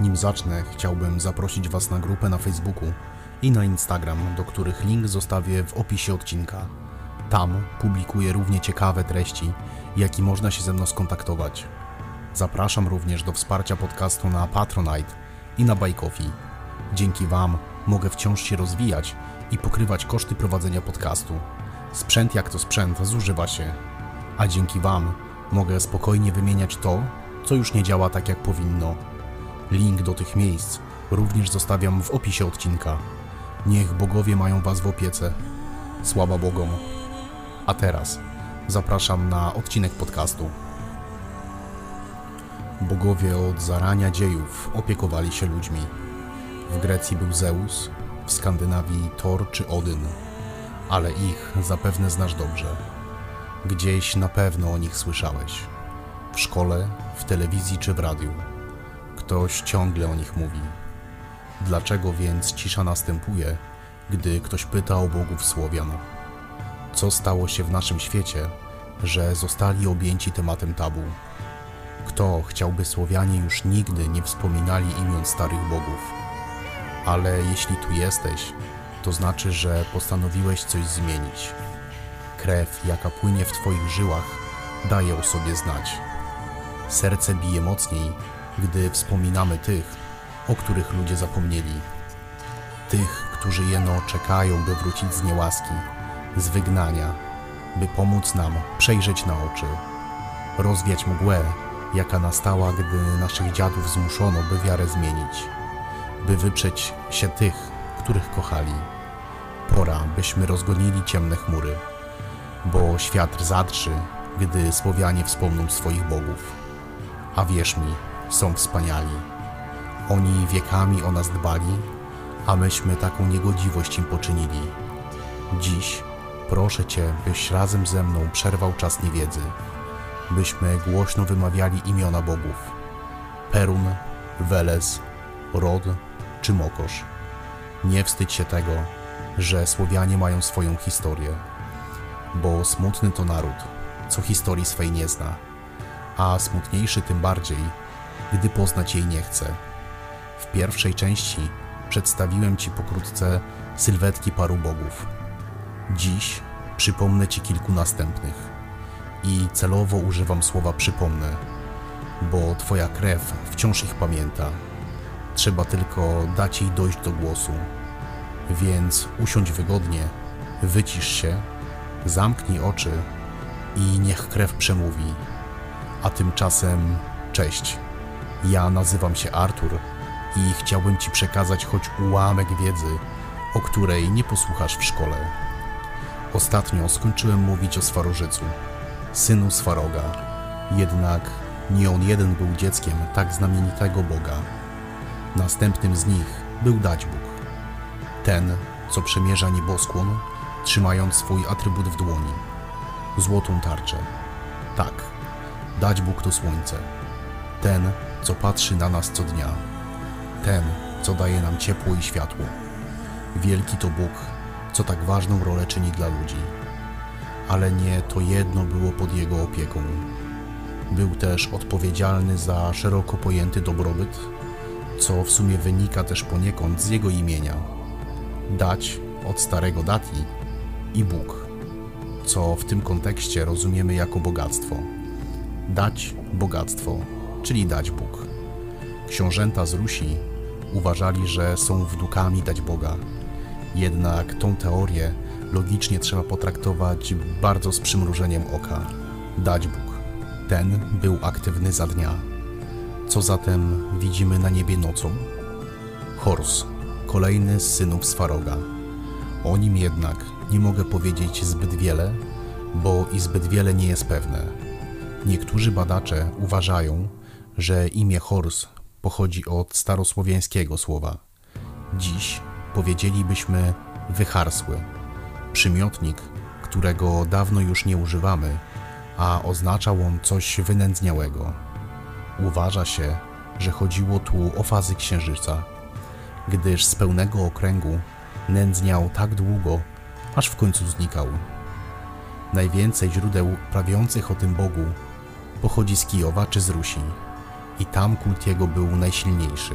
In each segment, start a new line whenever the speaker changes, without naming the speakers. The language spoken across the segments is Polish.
Nim zacznę, chciałbym zaprosić Was na grupę na Facebooku i na Instagram, do których link zostawię w opisie odcinka. Tam publikuję równie ciekawe treści, jak i można się ze mną skontaktować. Zapraszam również do wsparcia podcastu na Patronite i na Coffee. Dzięki Wam mogę wciąż się rozwijać i pokrywać koszty prowadzenia podcastu. Sprzęt jak to sprzęt zużywa się, a dzięki Wam mogę spokojnie wymieniać to, co już nie działa tak jak powinno. Link do tych miejsc również zostawiam w opisie odcinka. Niech bogowie mają Was w opiece. Sława Bogom. A teraz zapraszam na odcinek podcastu. Bogowie od zarania dziejów opiekowali się ludźmi. W Grecji był Zeus, w Skandynawii Thor czy Odyn, ale ich zapewne znasz dobrze. Gdzieś na pewno o nich słyszałeś. W szkole, w telewizji czy w radiu. Ktoś ciągle o nich mówi. Dlaczego więc cisza następuje, gdy ktoś pyta o bogów Słowian? Co stało się w naszym świecie, że zostali objęci tematem tabu? Kto chciałby Słowianie już nigdy nie wspominali imion starych bogów? Ale jeśli tu jesteś, to znaczy, że postanowiłeś coś zmienić. Krew, jaka płynie w Twoich żyłach, daje o sobie znać. Serce bije mocniej, gdy wspominamy tych, o których ludzie zapomnieli. Tych, którzy jeno czekają, by wrócić z niełaski, z wygnania, by pomóc nam przejrzeć na oczy, rozwiać mgłę, jaka nastała, gdy naszych dziadów zmuszono, by wiarę zmienić, by wyprzeć się tych, których kochali. Pora, byśmy rozgonili ciemne chmury, bo świat zadrży, gdy Słowianie wspomną swoich bogów. A wierz mi, są wspaniali. Oni wiekami o nas dbali, a myśmy taką niegodziwość im poczynili. Dziś proszę Cię, byś razem ze mną przerwał czas niewiedzy, byśmy głośno wymawiali imiona bogów. Perun, Weles, Rod czy Mokosz. Nie wstydź się tego, że Słowianie mają swoją historię, bo smutny to naród, co historii swej nie zna, a smutniejszy tym bardziej, gdy poznać jej nie chce. W pierwszej części przedstawiłem Ci pokrótce sylwetki paru bogów. Dziś przypomnę Ci kilku następnych i celowo używam słowa przypomnę, bo Twoja krew wciąż ich pamięta. Trzeba tylko dać jej dojść do głosu. Więc usiądź wygodnie, wycisz się, zamknij oczy i niech krew przemówi. A tymczasem cześć. Ja nazywam się Artur i chciałbym Ci przekazać choć ułamek wiedzy, o której nie posłuchasz w szkole. Ostatnio skończyłem mówić o Swarożycu, synu Swaroga. Jednak nie on jeden był dzieckiem tak znamienitego Boga. Następnym z nich był Daćbóg. Ten, co przemierza nieboskłon, trzymając swój atrybut w dłoni. Złotą tarczę. Tak, Daćbóg to słońce. Ten, co patrzy na nas co dnia. Ten, co daje nam ciepło i światło. Wielki to Bóg, co tak ważną rolę czyni dla ludzi. Ale nie to jedno było pod Jego opieką. Był też odpowiedzialny za szeroko pojęty dobrobyt, co w sumie wynika też poniekąd z Jego imienia. Dać od starego dati i Bóg, co w tym kontekście rozumiemy jako bogactwo. Dać bogactwo, czyli dać Bóg. Książęta z Rusi uważali, że są wnukami dać Boga. Jednak tą teorię logicznie trzeba potraktować bardzo z przymrużeniem oka. Dać Bóg. Ten był aktywny za dnia. Co zatem widzimy na niebie nocą? Horus, kolejny z synów Swaroga. O nim jednak nie mogę powiedzieć zbyt wiele, bo i zbyt wiele nie jest pewne. Niektórzy badacze uważają, że imię Horus pochodzi od starosłowiańskiego słowa. Dziś powiedzielibyśmy wycharsły, przymiotnik, którego dawno już nie używamy, a oznaczał on coś wynędzniałego. Uważa się, że chodziło tu o fazy księżyca, gdyż z pełnego okręgu nędzniał tak długo, aż w końcu znikał. Najwięcej źródeł prawiących o tym Bogu pochodzi z Kijowa czy z Rusi. I tam kult jego był najsilniejszy.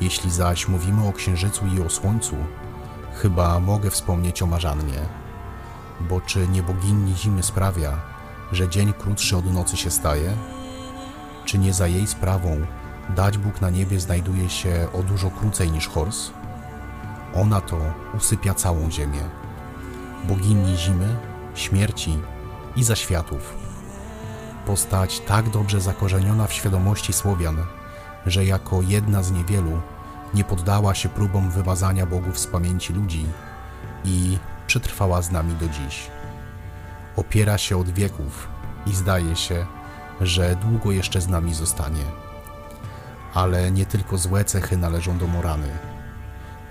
Jeśli zaś mówimy o księżycu i o słońcu, chyba mogę wspomnieć o Marzannie, bo czy nie bogini zimy sprawia, że dzień krótszy od nocy się staje? Czy nie za jej sprawą dać Bóg na niebie znajduje się o dużo krócej niż Hors? Ona to usypia całą ziemię. Bogini zimy, śmierci i zaświatów. Postać tak dobrze zakorzeniona w świadomości Słowian, że jako jedna z niewielu nie poddała się próbom wymazania bogów z pamięci ludzi i przetrwała z nami do dziś. Opiera się od wieków i zdaje się, że długo jeszcze z nami zostanie. Ale nie tylko złe cechy należą do Morany.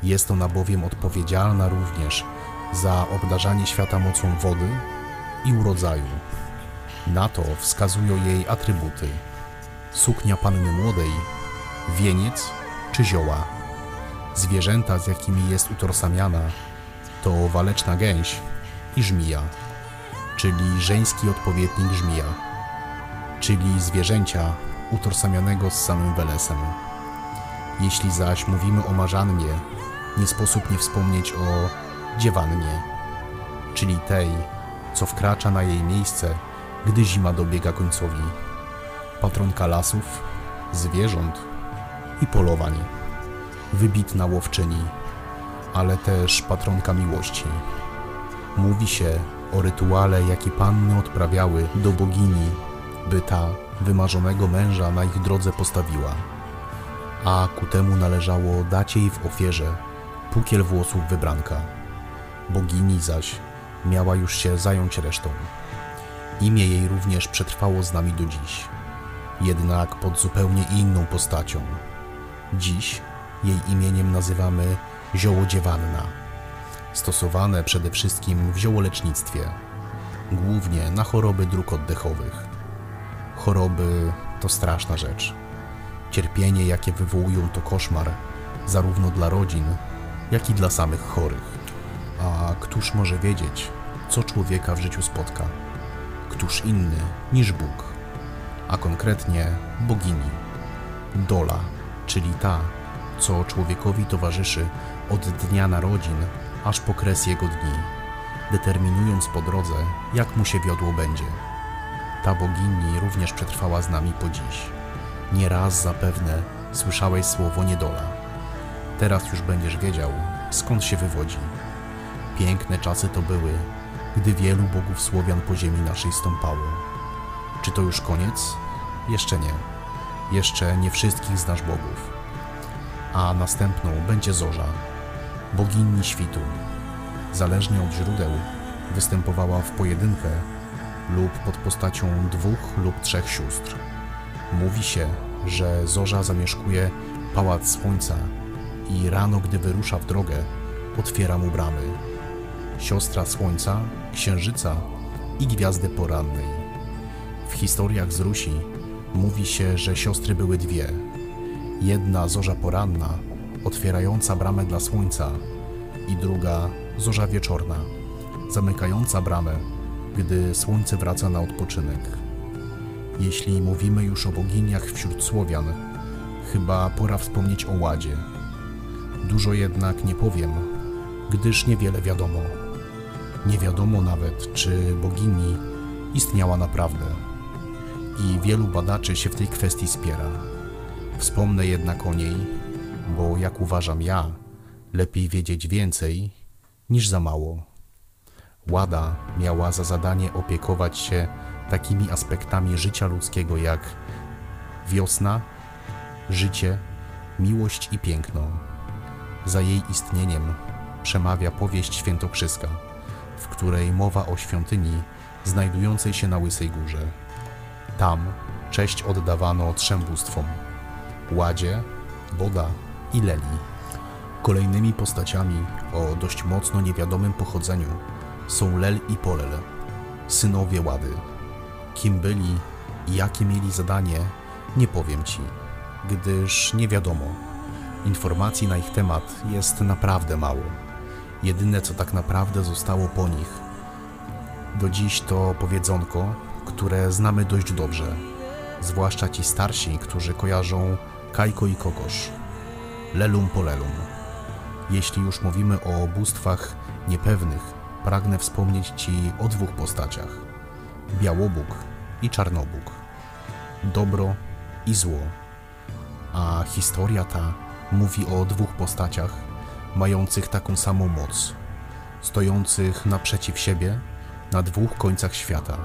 Jest ona bowiem odpowiedzialna również za obdarzanie świata mocą wody i urodzaju. Na to wskazują jej atrybuty: suknia panny młodej, wieniec czy zioła. Zwierzęta, z jakimi jest utorsamiana, to waleczna gęś i żmija, czyli żeński odpowiednik żmija, czyli zwierzęcia utorsamianego z samym Welesem. Jeśli zaś mówimy o marzannie, nie sposób nie wspomnieć o dziewannie, czyli tej, co wkracza na jej miejsce, gdy zima dobiega końcowi. Patronka lasów, zwierząt i polowań. Wybitna łowczyni, ale też patronka miłości. Mówi się o rytuale, jaki panny odprawiały do bogini, by ta wymarzonego męża na ich drodze postawiła, a ku temu należało dać jej w ofierze pukiel włosów wybranka. Bogini zaś miała już się zająć resztą. Imię jej również przetrwało z nami do dziś, jednak pod zupełnie inną postacią. Dziś jej imieniem nazywamy ziołodziewanna, stosowane przede wszystkim w ziołolecznictwie, głównie na choroby dróg oddechowych. Choroby to straszna rzecz. Cierpienie, jakie wywołują, to koszmar, zarówno dla rodzin, jak i dla samych chorych. A któż może wiedzieć, co człowieka w życiu spotka? Któż inny niż Bóg, a konkretnie bogini. Dola, czyli ta, co człowiekowi towarzyszy od dnia narodzin aż po kres jego dni, determinując po drodze, jak mu się wiodło będzie. Ta bogini również przetrwała z nami po dziś. Nieraz zapewne słyszałeś słowo niedola. Teraz już będziesz wiedział, skąd się wywodzi. Piękne czasy to były, gdy wielu bogów Słowian po ziemi naszej stąpało. Czy to już koniec? Jeszcze nie. Jeszcze nie wszystkich znasz bogów. A następną będzie Zorza, bogini świtu. Zależnie od źródeł, występowała w pojedynkę lub pod postacią dwóch lub trzech sióstr. Mówi się, że Zorza zamieszkuje pałac słońca i rano, gdy wyrusza w drogę, otwiera mu bramy. Siostra słońca, księżyca i gwiazdy porannej. W historiach z Rusi mówi się, że siostry były dwie. Jedna zorza poranna, otwierająca bramę dla słońca, i druga zorza wieczorna, zamykająca bramę, gdy słońce wraca na odpoczynek. Jeśli mówimy już o boginiach wśród Słowian, chyba pora wspomnieć o Ładzie. Dużo jednak nie powiem, gdyż niewiele wiadomo. Nie wiadomo nawet, czy bogini istniała naprawdę. I wielu badaczy się w tej kwestii spiera. Wspomnę jednak o niej, bo jak uważam ja, lepiej wiedzieć więcej niż za mało. Łada miała za zadanie opiekować się takimi aspektami życia ludzkiego jak wiosna, życie, miłość i piękno. Za jej istnieniem przemawia powieść świętokrzyska, w której mowa o świątyni znajdującej się na Łysej Górze. Tam cześć oddawano trzem bóstwom Ładzie, Boda i Leli. Kolejnymi postaciami o dość mocno niewiadomym pochodzeniu są Lel i Polel, synowie Łady. Kim byli i jakie mieli zadanie, nie powiem Ci, gdyż nie wiadomo. Informacji na ich temat jest naprawdę mało. Jedyne, co tak naprawdę zostało po nich, do dziś to powiedzonko, które znamy dość dobrze. zwłaszcza ci starsi, którzy kojarzą Kajko i Kokosz, Lelum po Lelum. Jeśli już mówimy o bóstwach niepewnych, pragnę wspomnieć Ci o dwóch postaciach: Białobóg i Czarnobóg. Dobro i zło. A historia ta mówi o dwóch postaciach mających taką samą moc, stojących naprzeciw siebie na dwóch końcach świata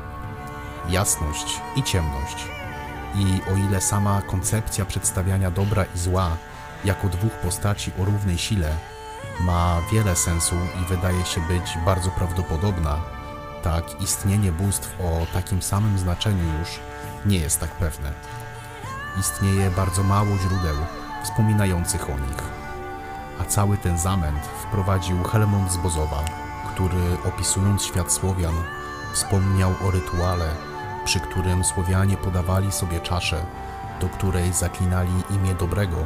jasność i ciemność. I o ile sama koncepcja przedstawiania dobra i zła jako dwóch postaci o równej sile ma wiele sensu i wydaje się być bardzo prawdopodobna, tak istnienie bóstw o takim samym znaczeniu już nie jest tak pewne. Istnieje bardzo mało źródeł wspominających o nich. A cały ten zamęt wprowadził Helmont z Bozowa, który opisując świat Słowian wspomniał o rytuale, przy którym Słowianie podawali sobie czaszę, do której zaklinali imię dobrego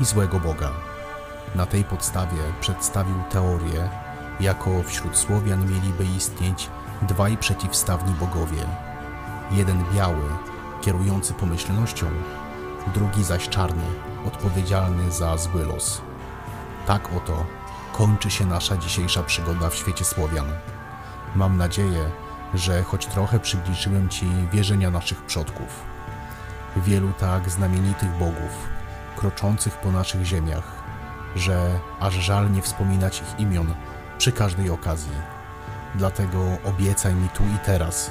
i złego Boga. Na tej podstawie przedstawił teorię, jako wśród Słowian mieliby istnieć dwaj przeciwstawni bogowie. Jeden biały, kierujący pomyślnością, drugi zaś czarny, odpowiedzialny za zły los. Tak oto kończy się nasza dzisiejsza przygoda w świecie Słowian. Mam nadzieję, że choć trochę przybliżyłem Ci wierzenia naszych przodków. Wielu tak znamienitych bogów, kroczących po naszych ziemiach, że aż żal nie wspominać ich imion przy każdej okazji. Dlatego obiecaj mi tu i teraz,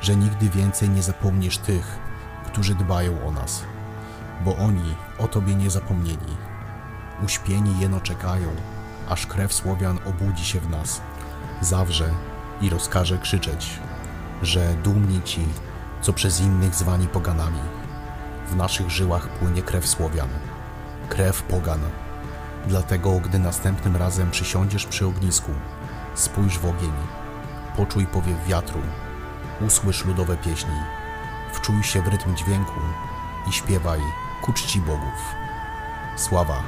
że nigdy więcej nie zapomnisz tych, którzy dbają o nas, bo oni o Tobie nie zapomnieli. Uśpieni jeno czekają, aż krew Słowian obudzi się w nas, zawrze i rozkaże krzyczeć, że dumni ci, co przez innych zwani poganami. W naszych żyłach płynie krew Słowian, krew pogan. Dlatego, gdy następnym razem przysiądziesz przy ognisku, spójrz w ogień, poczuj powiew wiatru, usłysz ludowe pieśni, wczuj się w rytm dźwięku i śpiewaj ku czci bogów. Sława